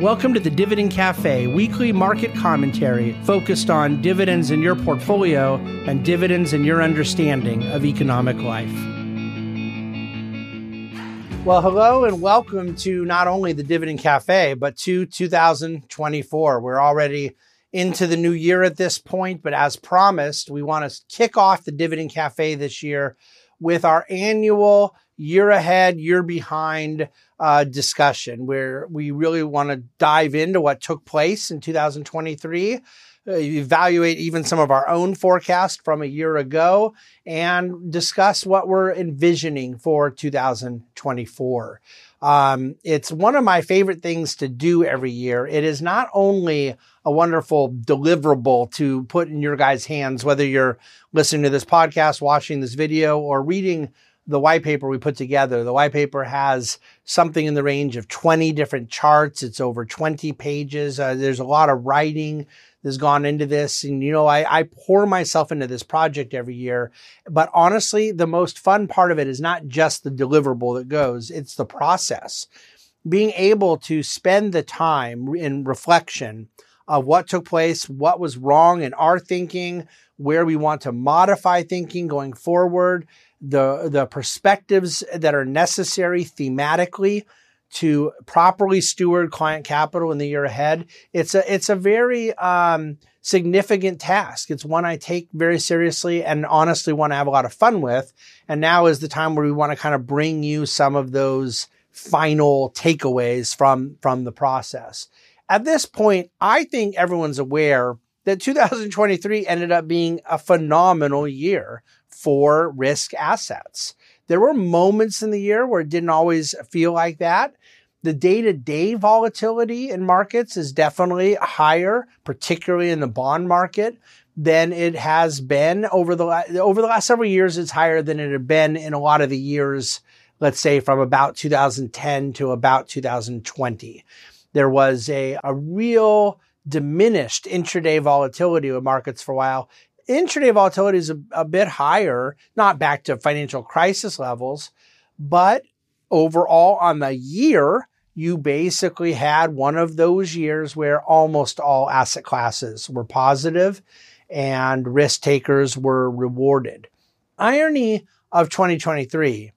Welcome to the Dividend Cafe, weekly market commentary focused on dividends in your portfolio and dividends in your understanding of economic life. Well, hello and welcome to not only the Dividend Cafe, but to 2024. We're already into the new year at this point, but as promised, we want to kick off the Dividend Cafe this year with our annual year ahead, year behind uh, discussion where we really want to dive into what took place in 2023, uh, evaluate even some of our own forecast from a year ago, and discuss what we're envisioning for 2024. Um, it's one of my favorite things to do every year. It is not only a wonderful deliverable to put in your guys' hands, whether you're listening to this podcast, watching this video, or reading the white paper we put together. The white paper has something in the range of 20 different charts. It's over 20 pages. Uh, there's a lot of writing that's gone into this. And, you know, I, I pour myself into this project every year. But honestly, the most fun part of it is not just the deliverable that goes, it's the process. Being able to spend the time in reflection of what took place, what was wrong in our thinking, where we want to modify thinking going forward, the, the perspectives that are necessary thematically to properly steward client capital in the year ahead. It's a, it's a very, um, significant task. It's one I take very seriously and honestly want to have a lot of fun with. And now is the time where we want to kind of bring you some of those final takeaways from, from the process. At this point, I think everyone's aware that 2023 ended up being a phenomenal year for risk assets. There were moments in the year where it didn't always feel like that. The day to day volatility in markets is definitely higher, particularly in the bond market than it has been over the, over the last several years. It's higher than it had been in a lot of the years, let's say from about 2010 to about 2020. There was a, a real diminished intraday volatility with markets for a while intraday volatility is a, a bit higher, not back to financial crisis levels, but overall on the year, you basically had one of those years where almost all asset classes were positive and risk takers were rewarded. Irony of 2023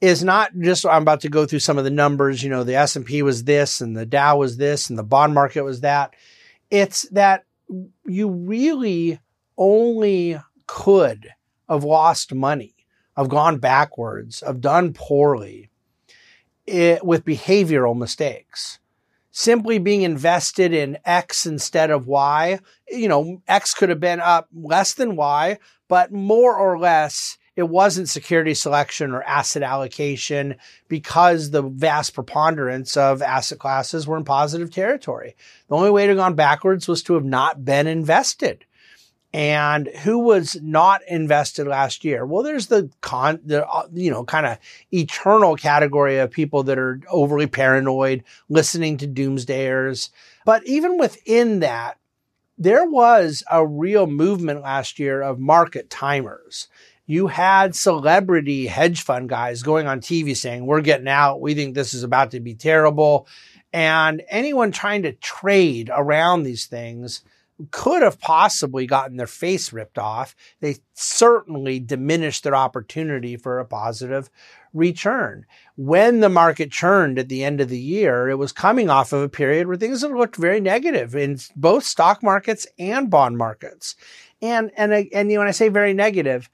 is not just I'm about to go through some of the numbers, you know, the S&P was this and the Dow was this and the bond market was that. It's that you really only could have lost money, have gone backwards, have done poorly it, with behavioral mistakes. Simply being invested in X instead of Y, you know, X could have been up less than Y, but more or less, it wasn't security selection or asset allocation because the vast preponderance of asset classes were in positive territory. The only way to have gone backwards was to have not been invested. And who was not invested last year? Well, there's the con, the, you know, kind of eternal category of people that are overly paranoid, listening to doomsdayers. But even within that, there was a real movement last year of market timers. You had celebrity hedge fund guys going on TV saying, we're getting out. We think this is about to be terrible. And anyone trying to trade around these things could have possibly gotten their face ripped off. They certainly diminished their opportunity for a positive return. When the market churned at the end of the year, it was coming off of a period where things had looked very negative in both stock markets and bond markets. And, and, and you know, when I say very negative,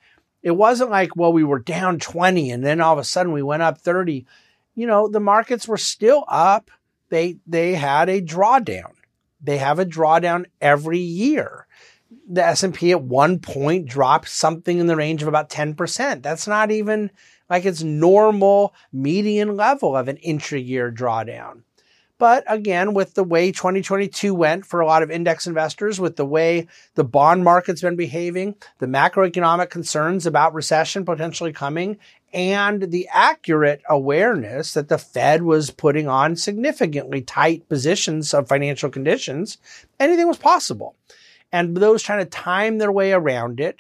it wasn't like, well, we were down 20 and then all of a sudden we went up 30. You know, the markets were still up. They, they had a drawdown they have a drawdown every year. The S&P at one point dropped something in the range of about 10%. That's not even like its normal median level of an intra-year drawdown. But again, with the way 2022 went for a lot of index investors, with the way the bond market's been behaving, the macroeconomic concerns about recession potentially coming, and the accurate awareness that the Fed was putting on significantly tight positions of financial conditions, anything was possible. And those trying to time their way around it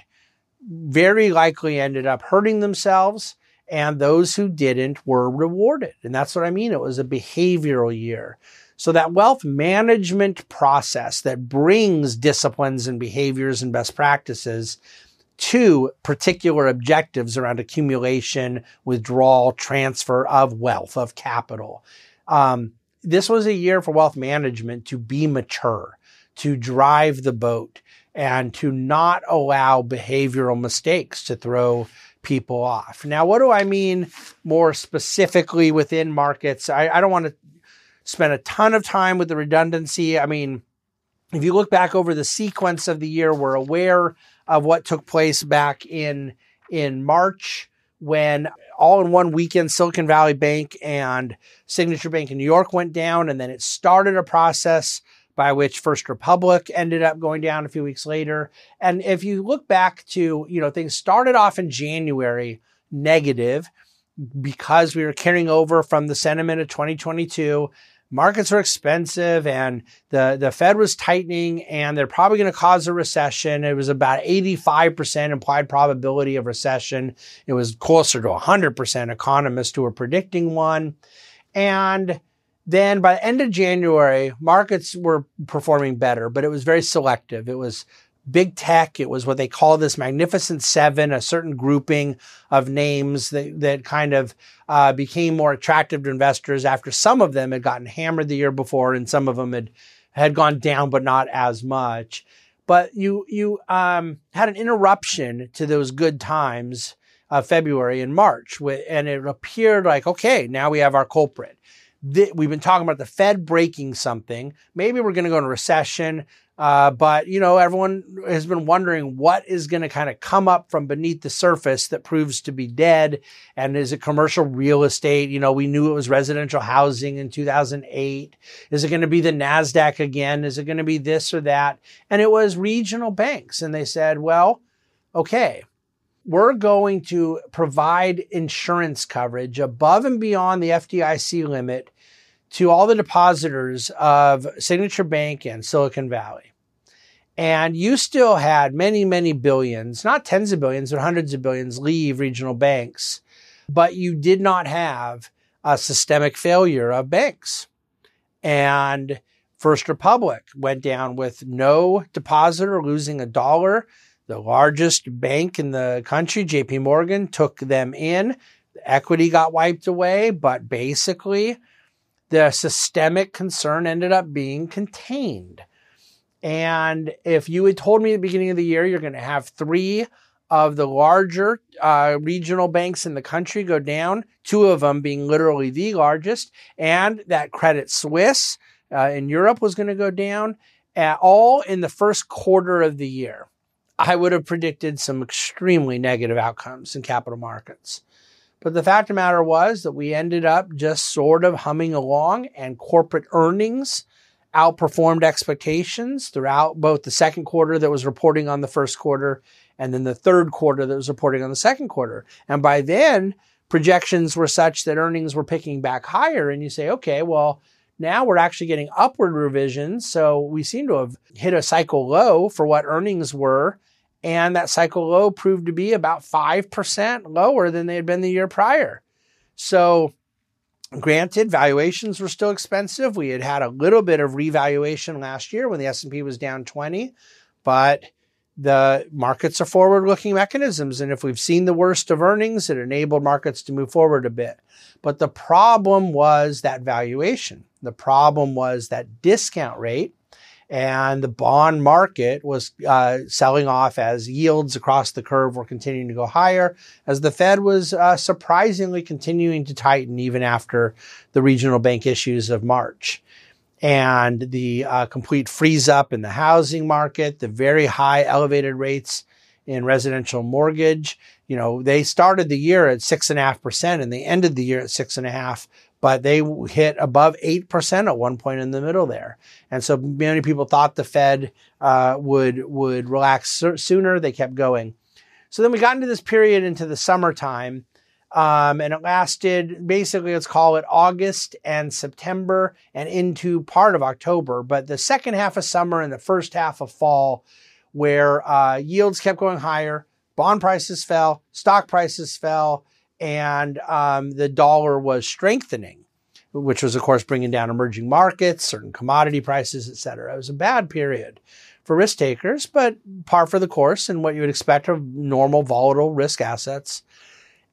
very likely ended up hurting themselves and those who didn't were rewarded. And that's what I mean. It was a behavioral year. So that wealth management process that brings disciplines and behaviors and best practices to particular objectives around accumulation, withdrawal, transfer of wealth, of capital. Um, this was a year for wealth management to be mature, to drive the boat, and to not allow behavioral mistakes to throw people off. Now, what do I mean more specifically within markets? I, I don't want to spend a ton of time with the redundancy. I mean, if you look back over the sequence of the year, we're aware of what took place back in in March when all in one weekend Silicon Valley Bank and Signature Bank in New York went down and then it started a process by which First Republic ended up going down a few weeks later. And if you look back to, you know, things started off in January negative because we were carrying over from the sentiment of 2022. Markets are expensive and the, the Fed was tightening and they're probably going to cause a recession. It was about 85% implied probability of recession. It was closer to 100% economists who were predicting one. And then by the end of January, markets were performing better, but it was very selective. It was big tech. It was what they call this magnificent seven, a certain grouping of names that, that kind of uh, became more attractive to investors after some of them had gotten hammered the year before and some of them had, had gone down, but not as much. But you, you, um, had an interruption to those good times of February and March. And it appeared like, okay, now we have our culprit th- we've been talking about the Fed breaking something. Maybe we're going to go into recession. Uh, but you know, everyone has been wondering what is going to kind of come up from beneath the surface that proves to be dead. And is it commercial real estate? You know, we knew it was residential housing in 2008. Is it going to be the Nasdaq again? Is it going to be this or that? And it was regional banks, and they said, well, okay. We're going to provide insurance coverage above and beyond the FDIC limit to all the depositors of Signature Bank and Silicon Valley. And you still had many, many billions, not tens of billions, but hundreds of billions leave regional banks, but you did not have a systemic failure of banks. And First Republic went down with no depositor losing a dollar. The largest bank in the country, JP Morgan, took them in. The equity got wiped away, but basically, the systemic concern ended up being contained. And if you had told me at the beginning of the year you're going to have three of the larger uh, regional banks in the country go down, two of them being literally the largest, and that Credit Suisse uh, in Europe was going to go down, uh, all in the first quarter of the year, I would have predicted some extremely negative outcomes in capital markets. But the fact of the matter was that we ended up just sort of humming along, and corporate earnings outperformed expectations throughout both the second quarter that was reporting on the first quarter and then the third quarter that was reporting on the second quarter. And by then, projections were such that earnings were picking back higher. And you say, okay, well, now we're actually getting upward revisions. So we seem to have hit a cycle low for what earnings were. And that cycle low proved to be about 5% lower than they had been the year prior. So Granted, valuations were still expensive. We had had a little bit of revaluation last year when the S&P was down 20, but the markets are forward-looking mechanisms and if we've seen the worst of earnings, it enabled markets to move forward a bit. But the problem was that valuation. The problem was that discount rate and the bond market was uh, selling off as yields across the curve were continuing to go higher, as the Fed was uh, surprisingly continuing to tighten even after the regional bank issues of March. And the uh, complete freeze up in the housing market, the very high elevated rates in residential mortgage. You know, they started the year at six and a half percent and they ended the year at six and a half but they hit above 8% at one point in the middle there. And so many people thought the Fed uh, would, would relax sooner. They kept going. So then we got into this period into the summertime. Um, and it lasted basically, let's call it August and September and into part of October. But the second half of summer and the first half of fall, where uh, yields kept going higher, bond prices fell, stock prices fell, and um, the dollar was strengthening, which was, of course, bringing down emerging markets, certain commodity prices, et cetera. It was a bad period for risk takers, but par for the course and what you would expect of normal volatile risk assets.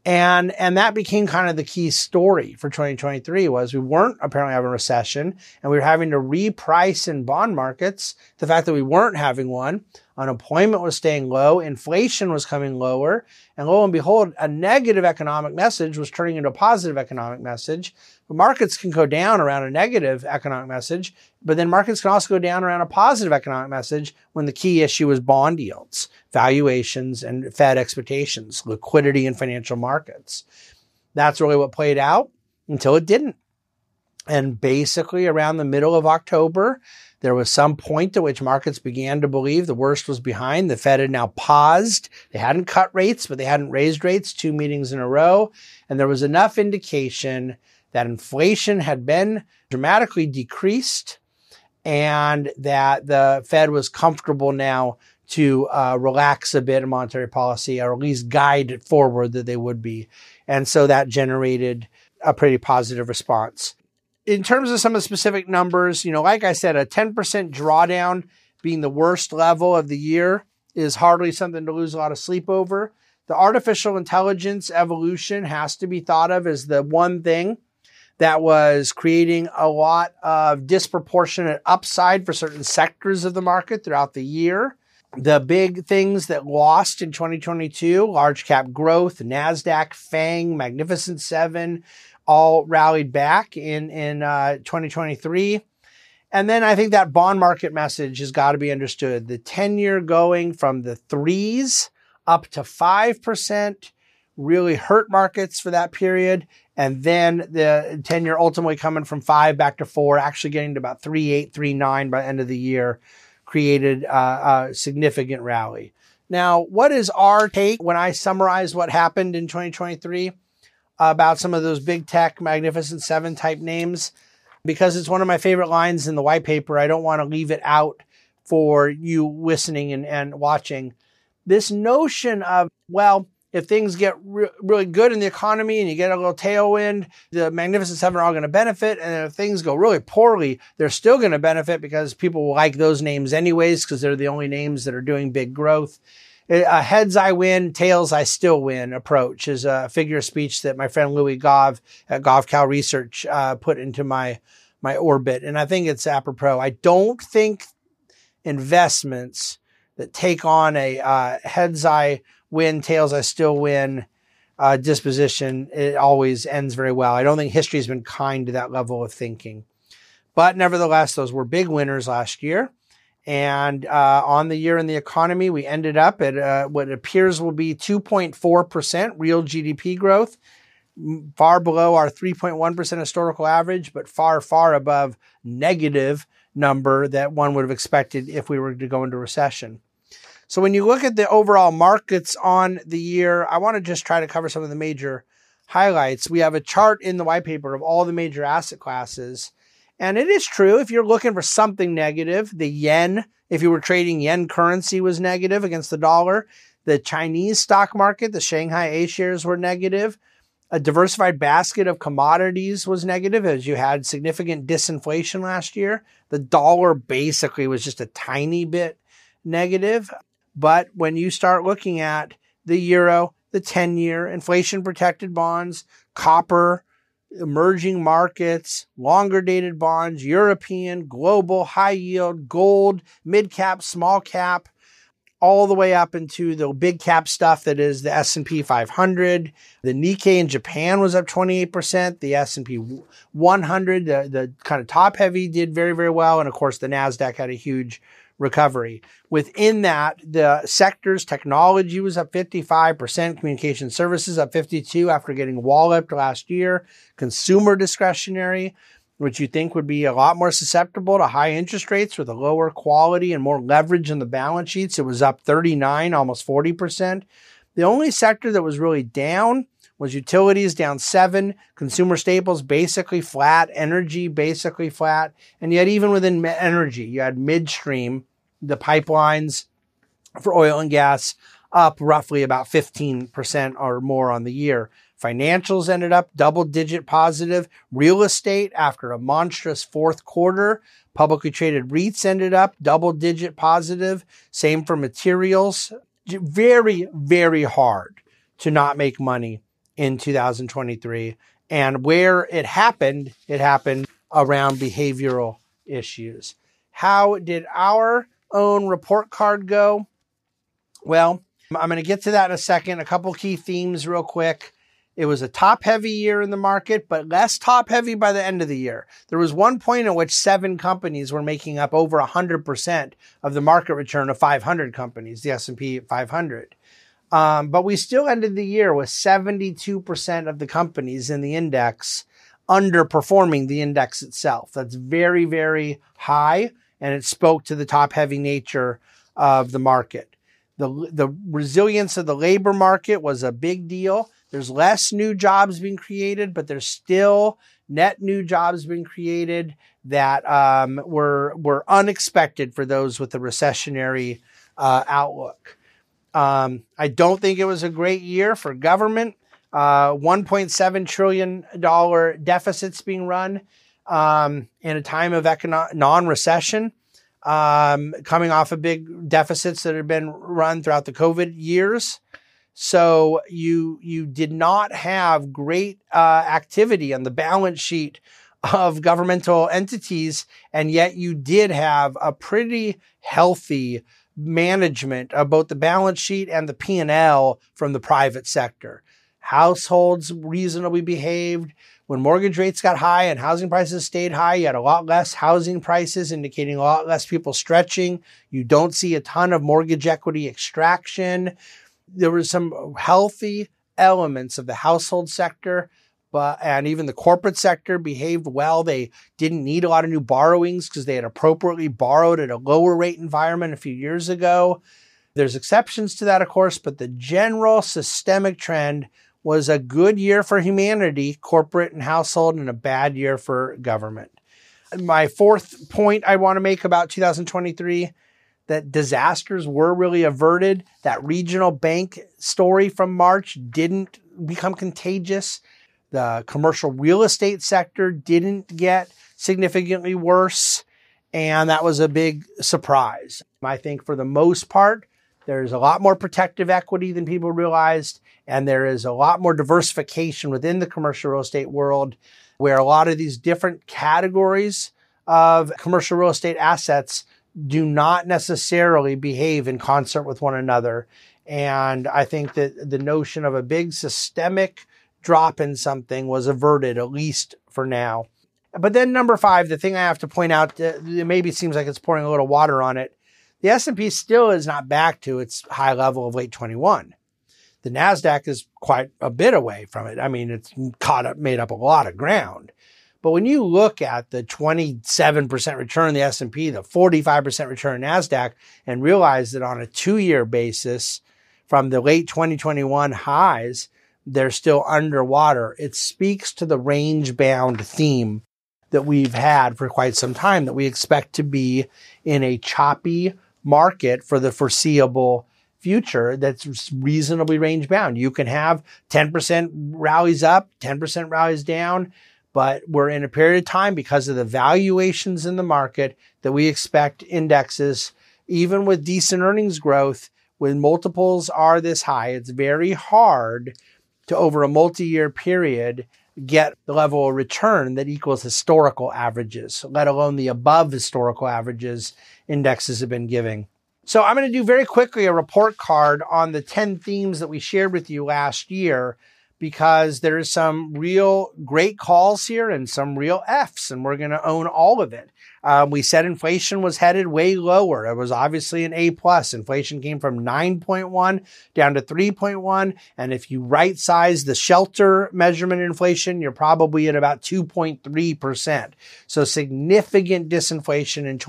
And, and that became kind of the key story for 2023 was we weren't apparently having a recession and we were having to reprice in bond markets the fact that we weren't having one Unemployment was staying low. Inflation was coming lower. And lo and behold, a negative economic message was turning into a positive economic message. But markets can go down around a negative economic message, but then markets can also go down around a positive economic message when the key issue is bond yields, valuations, and Fed expectations, liquidity in financial markets. That's really what played out until it didn't. And basically around the middle of October, there was some point at which markets began to believe the worst was behind. The Fed had now paused. They hadn't cut rates, but they hadn't raised rates two meetings in a row. And there was enough indication that inflation had been dramatically decreased and that the Fed was comfortable now to uh, relax a bit in monetary policy or at least guide forward that they would be. And so that generated a pretty positive response in terms of some of the specific numbers, you know, like I said, a 10% drawdown being the worst level of the year is hardly something to lose a lot of sleep over. The artificial intelligence evolution has to be thought of as the one thing that was creating a lot of disproportionate upside for certain sectors of the market throughout the year. The big things that lost in 2022, large cap growth, NASDAQ, FANG, Magnificent Seven, all rallied back in in uh, 2023. And then I think that bond market message has got to be understood. The 10 year going from the threes up to 5% really hurt markets for that period. And then the 10 year ultimately coming from five back to four, actually getting to about three, eight, three, nine by the end of the year created uh, a significant rally. Now, what is our take when I summarize what happened in 2023? About some of those big tech Magnificent Seven type names because it's one of my favorite lines in the white paper. I don't want to leave it out for you listening and, and watching. This notion of, well, if things get re- really good in the economy and you get a little tailwind, the Magnificent Seven are all going to benefit. And if things go really poorly, they're still going to benefit because people like those names anyways, because they're the only names that are doing big growth a heads I win, tails I still win approach is a figure of speech that my friend Louis Gave at Gavekal Research uh, put into my my orbit, and I think it's apropos. I don't think investments that take on a uh, heads I win, tails I still win uh, disposition it always ends very well. I don't think history has been kind to that level of thinking, but nevertheless, those were big winners last year. And uh, on the year in the economy, we ended up at uh, what appears will be 2.4% real GDP growth, far below our 3.1% historical average, but far, far above negative number that one would have expected if we were to go into recession. So when you look at the overall markets on the year, I want to just try to cover some of the major highlights. We have a chart in the white paper of all the major asset classes and it is true if you're looking for something negative, the yen, if you were trading yen currency was negative against the dollar. The Chinese stock market, the Shanghai A shares were negative. A diversified basket of commodities was negative as you had significant disinflation last year. The dollar basically was just a tiny bit negative. But when you start looking at the euro, the 10 year inflation protected bonds, copper, emerging markets, longer dated bonds, European, global, high yield, gold, mid cap, small cap, all the way up into the big cap stuff that is the S&P 500. The Nikkei in Japan was up 28%. The S&P 100, the, the kind of top heavy did very, very well. And of course, the NASDAQ had a huge recovery. Within that, the sectors, technology was up 55%, communication services up 52 after getting walloped last year, consumer discretionary, which you think would be a lot more susceptible to high interest rates with a lower quality and more leverage in the balance sheets. It was up 39, almost 40%. The only sector that was really down was utilities down seven, consumer staples basically flat, energy basically flat. And yet, even within energy, you had midstream, the pipelines for oil and gas up roughly about 15% or more on the year. Financials ended up double digit positive. Real estate after a monstrous fourth quarter. Publicly traded REITs ended up double digit positive. Same for materials. Very, very hard to not make money in 2023. And where it happened, it happened around behavioral issues. How did our own report card go? Well, I'm going to get to that in a second. A couple key themes, real quick. It was a top heavy year in the market, but less top heavy by the end of the year. There was one point at which seven companies were making up over 100% of the market return of 500 companies, the S&P 500. Um, but we still ended the year with 72% of the companies in the index underperforming the index itself. That's very, very high. And it spoke to the top heavy nature of the market. The, the resilience of the labor market was a big deal. There's less new jobs being created, but there's still net new jobs being created that um, were were unexpected for those with a recessionary uh, outlook. Um, I don't think it was a great year for government. Uh, 1.7 trillion dollar deficits being run um, in a time of economic non-recession, um, coming off of big deficits that had been run throughout the COVID years. So you you did not have great uh, activity on the balance sheet of governmental entities, and yet you did have a pretty healthy management of both the balance sheet and the P and L from the private sector. Households reasonably behaved. When mortgage rates got high and housing prices stayed high, you had a lot less housing prices, indicating a lot less people stretching. You don't see a ton of mortgage equity extraction. There were some healthy elements of the household sector, and even the corporate sector behaved well. They didn't need a lot of new borrowings because they had appropriately borrowed at a lower rate environment a few years ago. There's exceptions to that, of course, but the general systemic trend was a good year for humanity, corporate and household, and a bad year for government. My fourth point I want to make about 2023 that disasters were really averted. That regional bank story from March didn't become contagious. The commercial real estate sector didn't get significantly worse. And that was a big surprise. I think for the most part, there's a lot more protective equity than people realized. And there is a lot more diversification within the commercial real estate world where a lot of these different categories of commercial real estate assets do not necessarily behave in concert with one another. And I think that the notion of a big systemic drop in something was averted, at least for now. But then number five, the thing I have to point out, uh, it maybe seems like it's pouring a little water on it. The S&P still is not back to its high level of late 21. The NASDAQ is quite a bit away from it. I mean, it's caught up, made up a lot of ground. But when you look at the 27% return in the S&P, the 45% return in NASDAQ, and realize that on a two-year basis from the late 2021 highs, they're still underwater. It speaks to the range bound theme that we've had for quite some time that we expect to be in a choppy market for the foreseeable future that's reasonably range bound. You can have 10% rallies up, 10% rallies down, but we're in a period of time because of the valuations in the market that we expect indexes, even with decent earnings growth, when multiples are this high, it's very hard to over a multi-year period get the level of return that equals historical averages, let alone the above historical averages indexes have been giving. So I'm going to do very quickly a report card on the 10 themes that we shared with you last year because there's some real great calls here and some real F's, and we're going to own all of it. Um, we said inflation was headed way lower. It was obviously an A plus. Inflation came from 9.1 down to 3.1. And if you right size the shelter measurement inflation, you're probably at about 2.3%. So significant disinflation in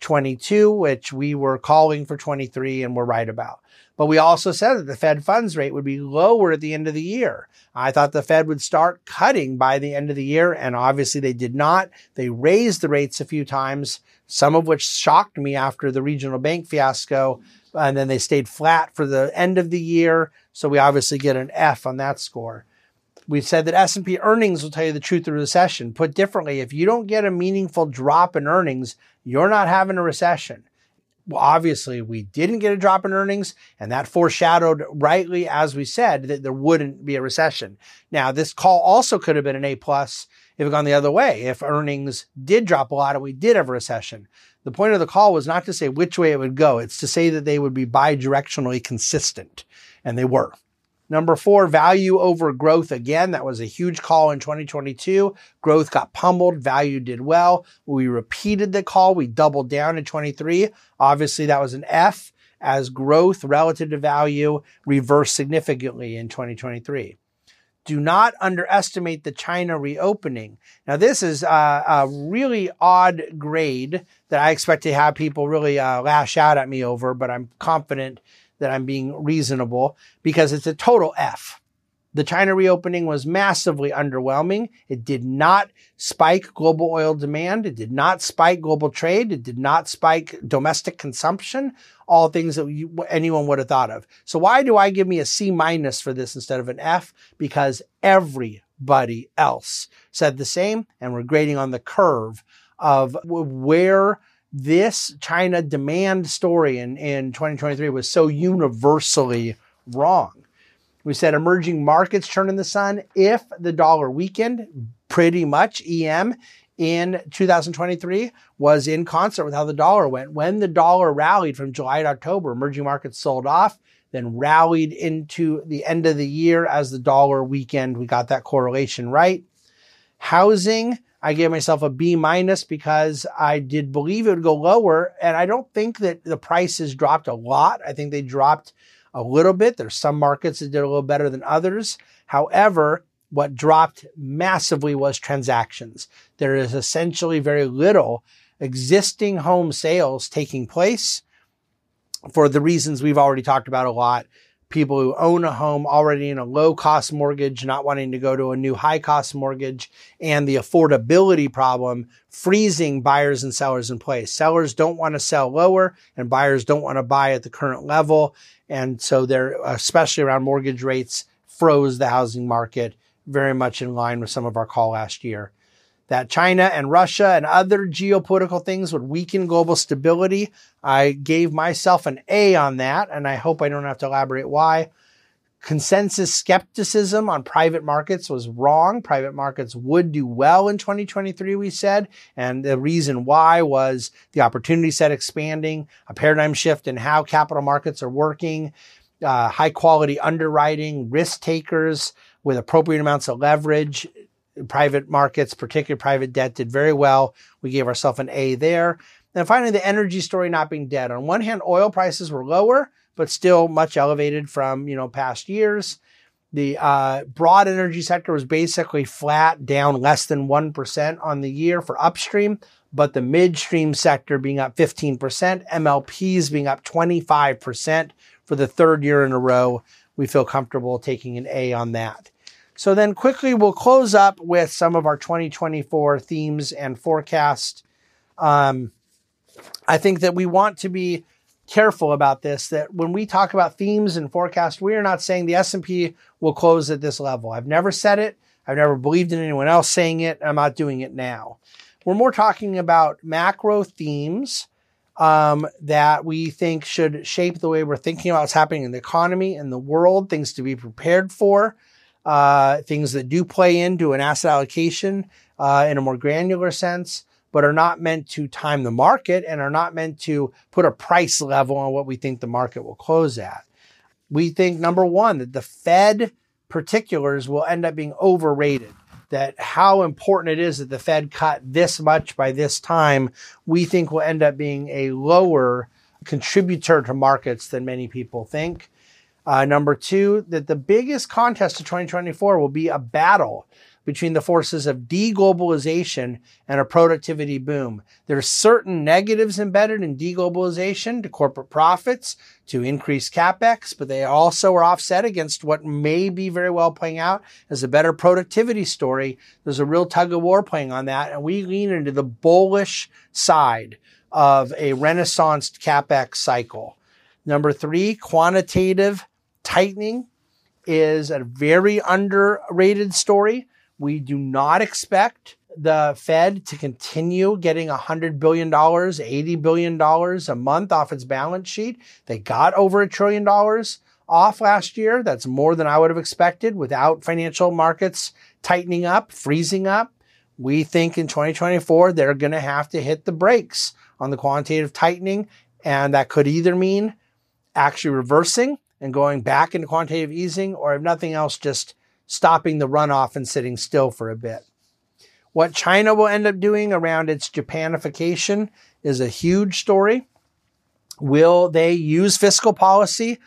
2022, which we were calling for 23 and we're right about. But we also said that the Fed funds rate would be lower at the end of the year. I thought the Fed would start cutting by the end of the year, and obviously they did not. They raised the rates a few times, some of which shocked me after the regional bank fiasco, and then they stayed flat for the end of the year. So we obviously get an F on that score. We said that S&P earnings will tell you the truth of the recession. Put differently, if you don't get a meaningful drop in earnings, you're not having a recession. Well, obviously, we didn't get a drop in earnings, and that foreshadowed rightly, as we said, that there wouldn't be a recession. Now, this call also could have been an A plus if it gone the other way, if earnings did drop a lot and we did have a recession. The point of the call was not to say which way it would go. It's to say that they would be bidirectionally consistent. And they were. Number four, value over growth. Again, that was a huge call in 2022. Growth got pummeled. Value did well. We repeated the call. We doubled down in 23. Obviously, that was an F as growth relative to value reversed significantly in 2023 do not underestimate the China reopening. Now, this is a, a really odd grade that I expect to have people really uh, lash out at me over, but I'm confident that I'm being reasonable because it's a total F. The China reopening was massively underwhelming. It did not spike global oil demand. It did not spike global trade. It did not spike domestic consumption. All things that you, anyone would have thought of. So why do I give me a C minus for this instead of an F? Because everybody else said the same and we're grading on the curve of where this China demand story in, in 2023 was so universally wrong. We said emerging markets turn in the sun if the dollar weakened, pretty much EM in 2023 was in concert with how the dollar went. When the dollar rallied from July to October, emerging markets sold off, then rallied into the end of the year as the dollar weakened. We got that correlation right. Housing, I gave myself a B minus because I did believe it would go lower. And I don't think that the prices dropped a lot. I think they dropped a little bit. There's some markets that did a little better than others. However, what dropped massively was transactions. There is essentially very little existing home sales taking place for the reasons we've already talked about a lot. People who own a home already in a low cost mortgage, not wanting to go to a new high cost mortgage and the affordability problem freezing buyers and sellers in place. Sellers don't want to sell lower and buyers don't want to buy at the current level. And so they're, especially around mortgage rates, froze the housing market very much in line with some of our call last year. That China and Russia and other geopolitical things would weaken global stability. I gave myself an A on that, and I hope I don't have to elaborate why. Consensus skepticism on private markets was wrong. Private markets would do well in 2023, we said. And the reason why was the opportunity set expanding, a paradigm shift in how capital markets are working, uh, high quality underwriting, risk takers with appropriate amounts of leverage. Private markets, particularly private debt, did very well. We gave ourselves an A there. And finally, the energy story not being dead. On one hand, oil prices were lower but still much elevated from, you know, past years. The uh, broad energy sector was basically flat, down less than 1% on the year for upstream, but the midstream sector being up 15%, MLPs being up 25% for the third year in a row. We feel comfortable taking an A on that. So then quickly, we'll close up with some of our 2024 themes and forecast. Um, I think that we want to be careful about this that when we talk about themes and forecast, we are not saying the S&P will close at this level. I've never said it. I've never believed in anyone else saying it. I'm not doing it now. We're more talking about macro themes um, that we think should shape the way we're thinking about what's happening in the economy and the world, things to be prepared for, uh, things that do play into an asset allocation uh, in a more granular sense but are not meant to time the market and are not meant to put a price level on what we think the market will close at. We think number one, that the Fed particulars will end up being overrated. That how important it is that the Fed cut this much by this time, we think will end up being a lower contributor to markets than many people think. Uh, number two, that the biggest contest of 2024 will be a battle between the forces of deglobalization and a productivity boom. There are certain negatives embedded in deglobalization to corporate profits, to increased capex, but they also are offset against what may be very well playing out as a better productivity story. There's a real tug of war playing on that, and we lean into the bullish side of a renaissance capex cycle. Number three, quantitative tightening is a very underrated story. We do not expect the Fed to continue getting $100 billion, $80 billion a month off its balance sheet. They got over a trillion dollars off last year. That's more than I would have expected without financial markets tightening up, freezing up. We think in 2024, they're going to have to hit the brakes on the quantitative tightening. And that could either mean actually reversing and going back into quantitative easing, or if nothing else, just stopping the runoff and sitting still for a bit. What China will end up doing around its Japanification is a huge story. Will they use fiscal policy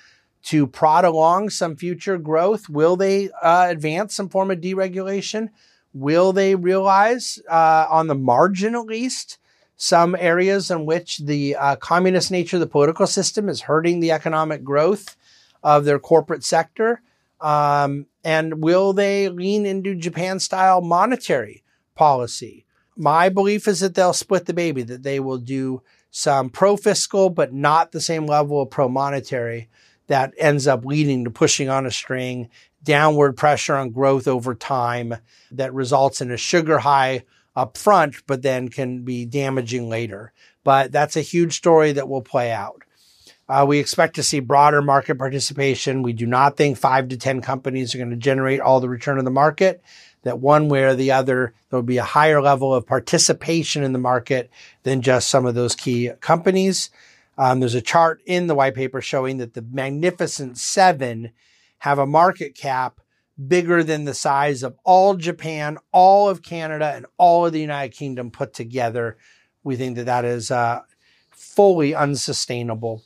to prod along some future growth? Will they uh, advance some form of deregulation? Will they realize, uh, on the margin at least, some areas in which the uh, communist nature of the political system is hurting the economic growth of their corporate sector? Um, and will they lean into Japan style monetary policy? My belief is that they'll split the baby, that they will do some pro fiscal, but not the same level of pro monetary that ends up leading to pushing on a string, downward pressure on growth over time that results in a sugar high up front, but then can be damaging later. But that's a huge story that will play out. Uh, we expect to see broader market participation. We do not think five to 10 companies are going to generate all the return of the market. That one way or the other, there will be a higher level of participation in the market than just some of those key companies. Um, there's a chart in the white paper showing that the Magnificent Seven have a market cap bigger than the size of all Japan, all of Canada, and all of the United Kingdom put together. We think that that is uh, fully unsustainable.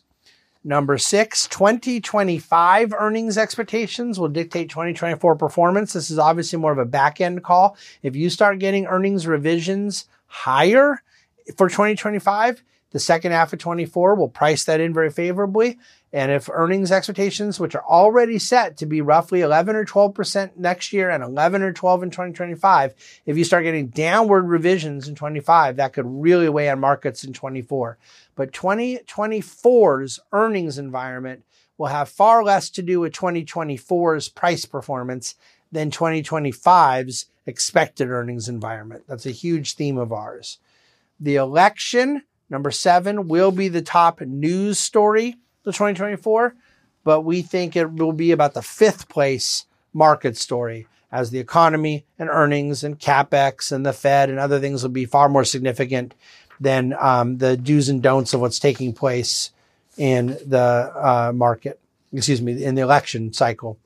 Number six, 2025 earnings expectations will dictate 2024 performance. This is obviously more of a back end call. If you start getting earnings revisions higher for 2025, the second half of 24 will price that in very favorably. And if earnings expectations, which are already set to be roughly 11 or 12% next year and 11 or 12 in 2025, if you start getting downward revisions in 25, that could really weigh on markets in 24. But 2024's earnings environment will have far less to do with 2024's price performance than 2025's expected earnings environment. That's a huge theme of ours. The election Number seven will be the top news story of 2024, but we think it will be about the fifth place market story as the economy and earnings and capex and the Fed and other things will be far more significant than um, the do's and don'ts of what's taking place in the uh, market. Excuse me, in the election cycle,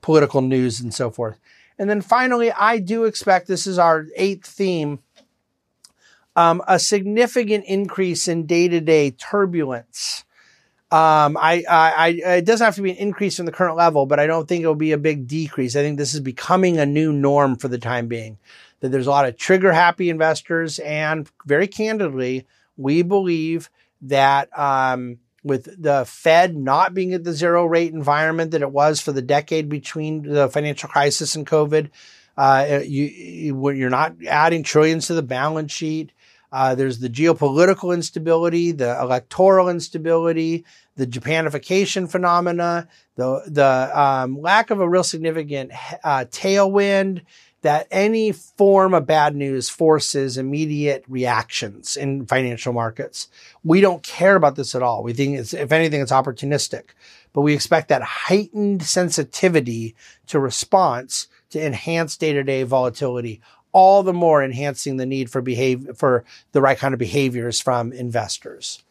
political news and so forth. And then finally, I do expect this is our eighth theme um, a significant increase in day to day turbulence. Um, I, I, I, it doesn't have to be an increase from the current level, but I don't think it will be a big decrease. I think this is becoming a new norm for the time being. That there's a lot of trigger happy investors, and very candidly, we believe that um, with the Fed not being at the zero rate environment that it was for the decade between the financial crisis and COVID, uh, you, you're not adding trillions to the balance sheet. Uh, there's the geopolitical instability, the electoral instability, the Japanification phenomena, the the um, lack of a real significant uh, tailwind. That any form of bad news forces immediate reactions in financial markets. We don't care about this at all. We think it's, if anything, it's opportunistic, but we expect that heightened sensitivity to response to enhance day to day volatility all the more enhancing the need for behave for the right kind of behaviors from investors.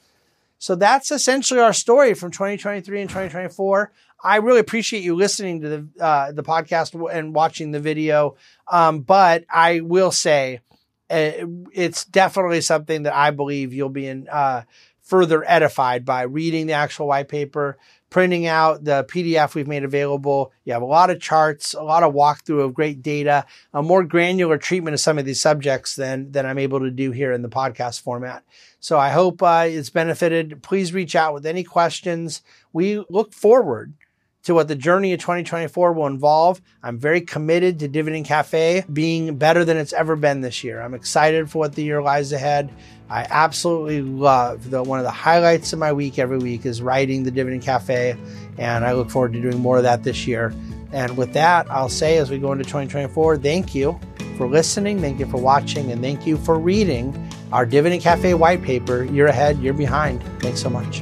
So that's essentially our story from 2023 and 2024. I really appreciate you listening to the uh, the podcast and watching the video. Um, but I will say uh, it's definitely something that I believe you'll be in, uh, further edified by reading the actual white paper, printing out the PDF we've made available. You have a lot of charts, a lot of walkthrough of great data, a more granular treatment of some of these subjects than, than I'm able to do here in the podcast format. So I hope uh, it's benefited. Please reach out with any questions. We look forward to what the journey of 2024 will involve. I'm very committed to Dividend Cafe being better than it's ever been this year. I'm excited for what the year lies ahead. I absolutely love the one of the highlights of my week every week is writing the Dividend Cafe, and I look forward to doing more of that this year. And with that, I'll say as we go into 2024, thank you for listening, thank you for watching, and thank you for reading our Dividend Cafe white paper. You're ahead, you're behind. Thanks so much.